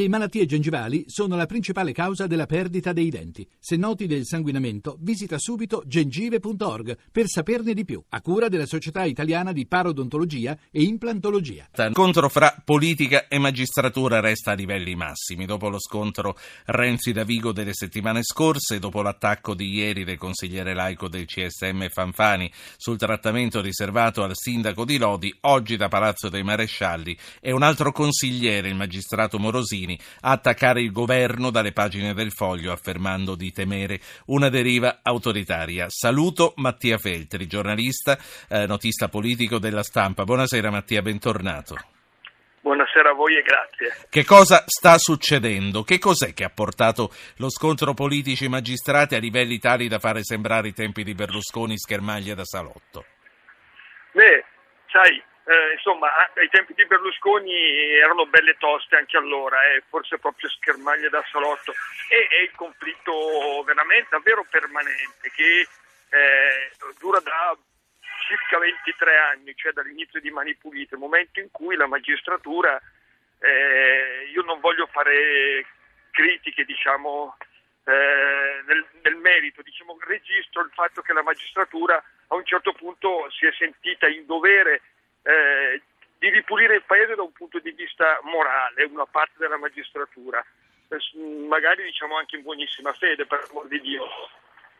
Le malattie gengivali sono la principale causa della perdita dei denti. Se noti del sanguinamento, visita subito gengive.org per saperne di più, a cura della Società Italiana di Parodontologia e Implantologia. L'incontro fra politica e magistratura resta a livelli massimi. Dopo lo scontro Renzi-Davigo delle settimane scorse, dopo l'attacco di ieri del consigliere laico del CSM Fanfani sul trattamento riservato al sindaco di Lodi, oggi da Palazzo dei Marescialli è un altro consigliere, il magistrato Morosini, a attaccare il governo dalle pagine del foglio affermando di temere una deriva autoritaria. Saluto Mattia Feltri, giornalista, eh, notista politico della stampa. Buonasera Mattia, bentornato. Buonasera a voi e grazie. Che cosa sta succedendo? Che cos'è che ha portato lo scontro politici-magistrati a livelli tali da fare sembrare i tempi di Berlusconi schermaglie da salotto? Beh, sai, eh, insomma, ai tempi di Berlusconi erano belle toste anche allora, eh, forse proprio schermaglie da salotto. E, è il conflitto veramente davvero permanente che eh, dura da circa 23 anni, cioè dall'inizio di Mani Pulite, momento in cui la magistratura, eh, io non voglio fare critiche, diciamo, eh, nel, nel, merito, diciamo, registro il fatto che la magistratura a un certo punto si è sentita in dovere eh, di ripulire il paese da un punto di vista morale, una parte della magistratura, magari diciamo anche in buonissima fede, per amor di Dio.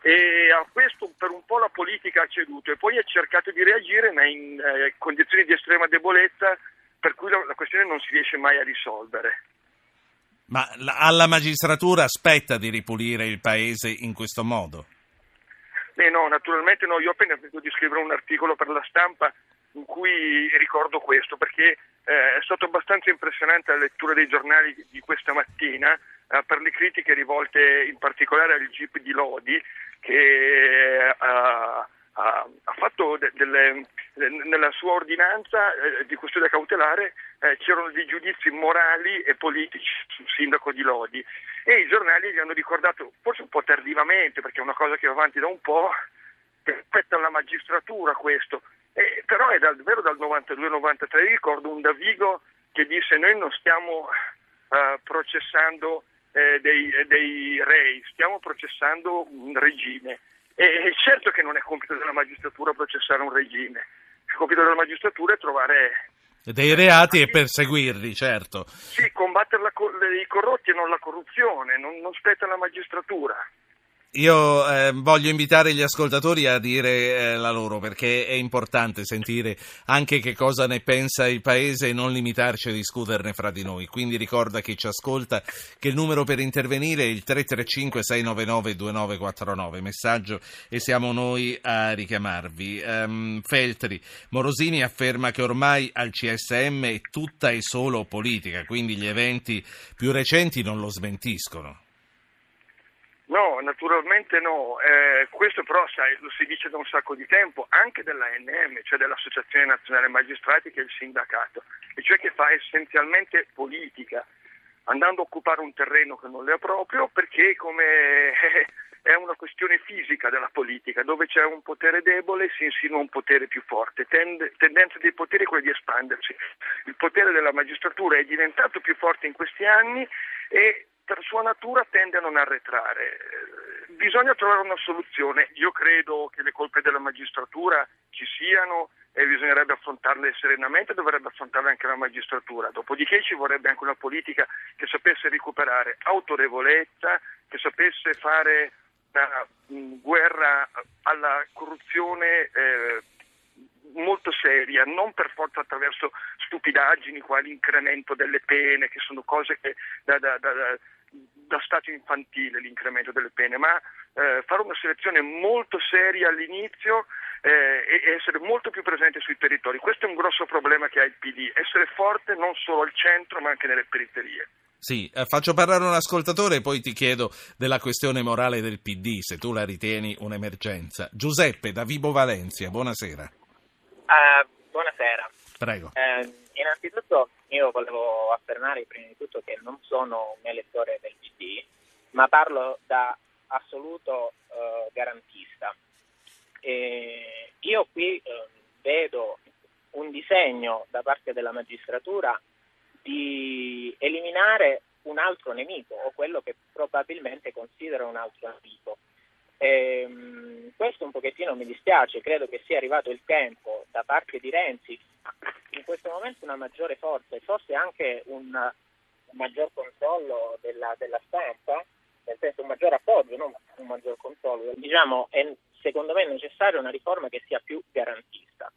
E a questo per un po' la politica ha ceduto e poi ha cercato di reagire ma in eh, condizioni di estrema debolezza per cui la, la questione non si riesce mai a risolvere. Ma la, alla magistratura aspetta di ripulire il paese in questo modo? Beh no, naturalmente no, io ho appena finito di scrivere un articolo per la stampa in cui ricordo questo perché eh, è stato abbastanza impressionante la lettura dei giornali di questa mattina eh, per le critiche rivolte in particolare al GIP di Lodi che eh, ha, fatto de, delle, nella sua ordinanza eh, di custodia cautelare eh, c'erano dei giudizi morali e politici sul sindaco di Lodi. E i giornali gli hanno ricordato forse un po' tardivamente perché è una cosa che va avanti da un po' che spetta alla magistratura questo eh, però è davvero dal 92-93, ricordo un Davigo che disse noi non stiamo uh, processando eh, dei, dei, rei, stiamo processando un regime. E, certo che non è compito della magistratura processare un regime, il compito della magistratura è trovare dei reati e perseguirli, certo. Sì, combattere la, i corrotti e non la corruzione, non, non spetta alla magistratura. Io eh, voglio invitare gli ascoltatori a dire eh, la loro perché è importante sentire anche che cosa ne pensa il Paese e non limitarci a discuterne fra di noi. Quindi ricorda chi ci ascolta che il numero per intervenire è il 335-699-2949. Messaggio e siamo noi a richiamarvi. Um, Feltri, Morosini afferma che ormai al CSM è tutta e solo politica, quindi gli eventi più recenti non lo smentiscono. No, naturalmente no. Eh, questo però sai, lo si dice da un sacco di tempo, anche dell'ANM, cioè dell'Associazione Nazionale Magistrati, che è il sindacato, e cioè che fa essenzialmente politica, andando a occupare un terreno che non le è proprio, perché come è una questione fisica della politica, dove c'è un potere debole si insinua un potere più forte, Tende, tendenza dei poteri è quella di espandersi. Il potere della magistratura è diventato più forte in questi anni e per sua natura tende a non arretrare. Bisogna trovare una soluzione. Io credo che le colpe della magistratura ci siano e bisognerebbe affrontarle serenamente, dovrebbe affrontarle anche la magistratura. Dopodiché ci vorrebbe anche una politica che sapesse recuperare autorevolezza, che sapesse fare una guerra alla corruzione eh, molto seria, non per forza attraverso stupidaggini quali incremento delle pene, che sono cose che da, da, da, da stato infantile l'incremento delle pene, ma eh, fare una selezione molto seria all'inizio eh, e essere molto più presente sui territori. Questo è un grosso problema che ha il PD, essere forte non solo al centro ma anche nelle periferie. Sì, eh, faccio parlare un ascoltatore e poi ti chiedo della questione morale del PD, se tu la ritieni un'emergenza. Giuseppe da Vibo Valencia, buonasera. Uh, buonasera. Prego. Uh, innanzitutto io volevo affermare prima di tutto che non sono un elettore del PD, ma parlo da assoluto uh, garantista. E io qui vedo un disegno da parte della magistratura di eliminare un altro nemico o quello che probabilmente considera un altro nemico. Ehm, questo un pochettino mi dispiace, credo che sia arrivato il tempo da parte di Renzi, in questo momento una maggiore forza e forse anche un, maggior controllo della, della, stampa, nel senso un maggior appoggio, non un maggior controllo. Diciamo, è, secondo me necessaria una riforma che sia più garantista,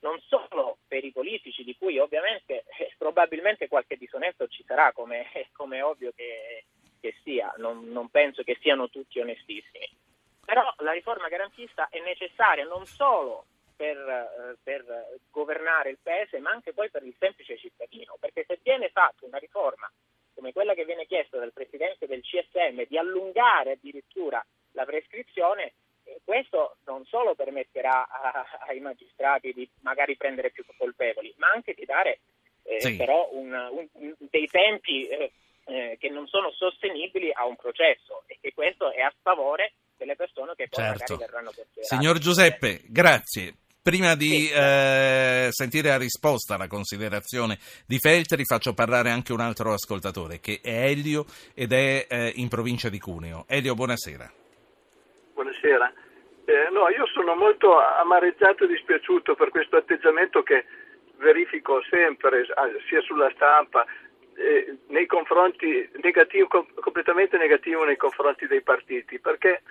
non solo per i politici, di cui ovviamente eh, probabilmente qualche disonetto ci sarà, come è ovvio che, che sia, non, non penso che siano tutti onestissimi però la riforma garantista è necessaria non solo per, eh, per, governare il paese, ma anche poi per il semplice cittadino, perché se viene fatta una riforma come quella che viene chiesta dal Presidente del CSM di allungare addirittura la prescrizione, eh, questo non solo permetterà a, ai magistrati di magari prendere più colpevoli, ma anche di dare eh, sì. però un, un, dei tempi eh, eh, che non sono sostenibili a un processo e che questo è a favore delle persone che poi certo. magari verranno considerate. Signor Giuseppe, grazie. Prima di sì. eh, sentire la risposta alla considerazione di Feltri, faccio parlare anche un altro ascoltatore che è Elio ed è eh, in provincia di Cuneo. Elio, buonasera. Buonasera. Eh, no, io sono molto amareggiato e dispiaciuto per questo atteggiamento che verifico sempre, sia sulla stampa eh, nei confronti negativo, completamente negativo nei confronti dei partiti, perché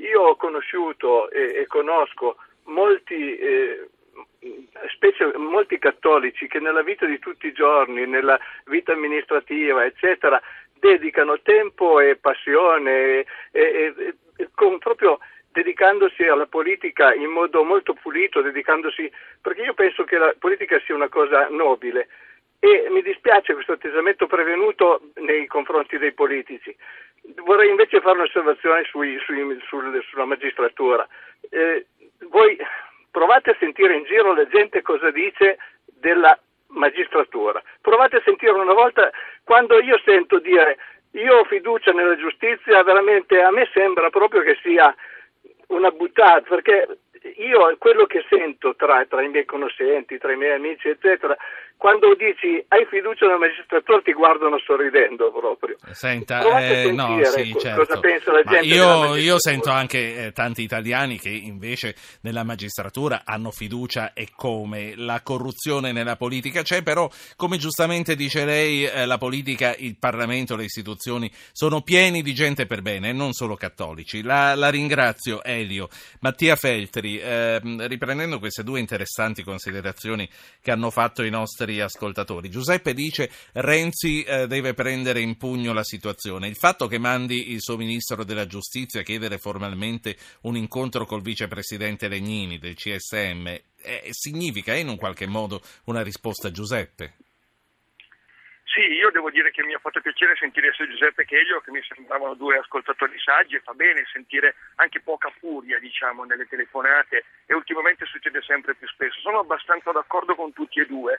io ho conosciuto e, e conosco molti, eh, specie, molti cattolici che nella vita di tutti i giorni, nella vita amministrativa, eccetera, dedicano tempo e passione e, e, con proprio dedicandosi alla politica in modo molto pulito, dedicandosi perché io penso che la politica sia una cosa nobile e mi dispiace questo atteggiamento prevenuto nei confronti dei politici. Vorrei invece fare un'osservazione sui, sui, sul, sulla magistratura. Eh, voi provate a sentire in giro la gente cosa dice della magistratura. Provate a sentire una volta quando io sento dire io ho fiducia nella giustizia, veramente a me sembra proprio che sia una buttata, perché io quello che sento tra, tra, i miei conoscenti, tra i miei amici, eccetera, quando dici hai fiducia nella magistratura ti guardano sorridendo proprio. Senta, eh, no, sì, certo. cosa pensa la gente. Io, io, sento anche eh, tanti italiani che invece nella magistratura hanno fiducia e come la corruzione nella politica c'è, però come giustamente dice lei, eh, la politica, il Parlamento, le istituzioni sono pieni di gente per bene e non solo cattolici. La, la ringrazio Elio. Mattia Feltri, ehm, riprendendo queste due interessanti considerazioni che hanno fatto i nostri nostri ascoltatori. Giuseppe dice Renzi eh, deve prendere in pugno la situazione. Il fatto che mandi il suo ministro della giustizia a chiedere formalmente un incontro col vicepresidente Legnini del CSM eh, significa in un qualche modo una risposta Giuseppe? Sì, io devo dire che mi ha fatto piacere sentire sia Giuseppe che Elio, che mi sembravano due ascoltatori saggi e fa bene sentire anche poca furia, diciamo, nelle telefonate e ultimamente succede sempre più spesso. Sono abbastanza d'accordo con tutti e due.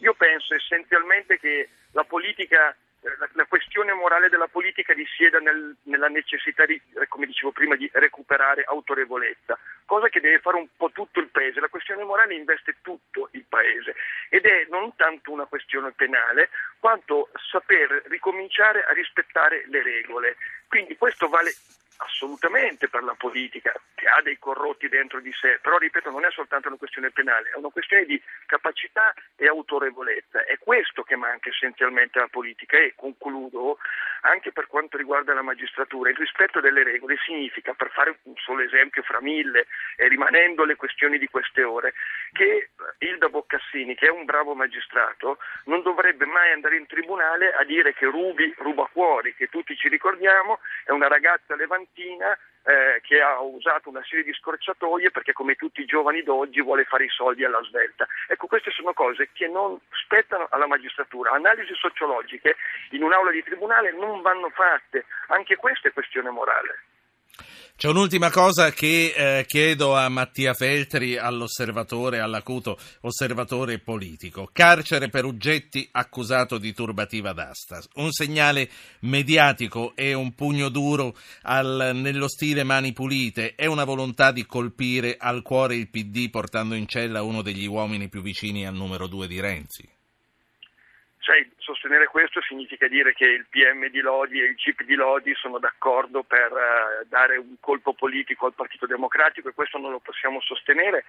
Io penso essenzialmente che la politica la, la, questione morale della politica risieda nel, nella necessità di, eh, come dicevo prima, di recuperare autorevolezza, cosa che deve fare un po' tutto il Paese. La questione morale investe tutto il Paese ed è non tanto una questione penale quanto saper ricominciare a rispettare le regole. Quindi questo vale assolutamente per la politica, che ha dei corrotti dentro di sé, però ripeto non è soltanto una questione penale, è una questione di capacità e autorevolezza, è questo che manca essenzialmente alla politica e concludo anche per quanto riguarda la magistratura, il rispetto delle regole significa, per fare un solo esempio fra mille e rimanendo le questioni di queste ore, che Ilda Boccassini, che è un bravo magistrato, non dovrebbe mai andare in tribunale a dire che Rubi ruba fuori, che tutti ci ricordiamo, è una ragazza levantina eh, che ha usato una serie di scorciatoie perché come tutti i giovani d'oggi vuole fare i soldi alla svelta. Ecco, queste sono cose che non spettano alla magistratura. Analisi sociologiche in un'aula di tribunale non vanno fatte, anche questa è questione morale. C'è un'ultima cosa che eh, chiedo a Mattia Feltri, all'osservatore, all'acuto osservatore politico. Carcere per Uggetti accusato di turbativa d'asta. Un segnale mediatico e un pugno duro al, nello stile mani pulite. È una volontà di colpire al cuore il PD portando in cella uno degli uomini più vicini al numero due di Renzi. Sai, sostenere questo significa dire che il PM di Lodi e il CIP di Lodi sono d'accordo per uh, dare un colpo politico al Partito Democratico e questo non lo possiamo sostenere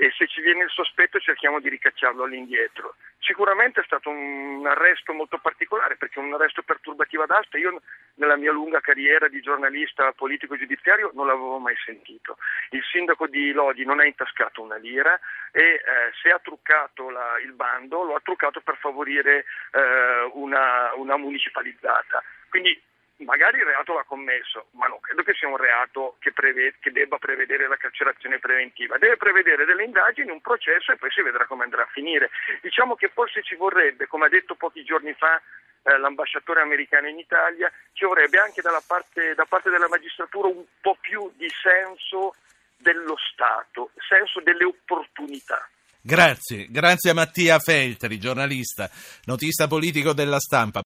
e se ci viene il sospetto cerchiamo di ricacciarlo all'indietro. Sicuramente è stato un arresto molto particolare perché un arresto perturbativo ad asta. Io nella mia lunga carriera di giornalista politico giudiziario non l'avevo mai sentito. Il sindaco di Lodi non ha intascato una lira e eh, se ha truccato la, il bando lo ha truccato per favorire eh, una, una municipalizzata. Quindi magari il reato l'ha commesso, ma non credo che sia un reato che, prevede, che, debba prevedere la carcerazione preventiva, deve prevedere delle indagini, un processo e poi si vedrà come andrà a finire. Diciamo che forse ci vorrebbe, come ha detto pochi giorni fa eh, l'ambasciatore americano in Italia, ci vorrebbe anche parte, da parte della magistratura un po' più di senso dello Stato, senso delle opportunità. Grazie, grazie a Mattia Feltri, giornalista, notista politico della stampa.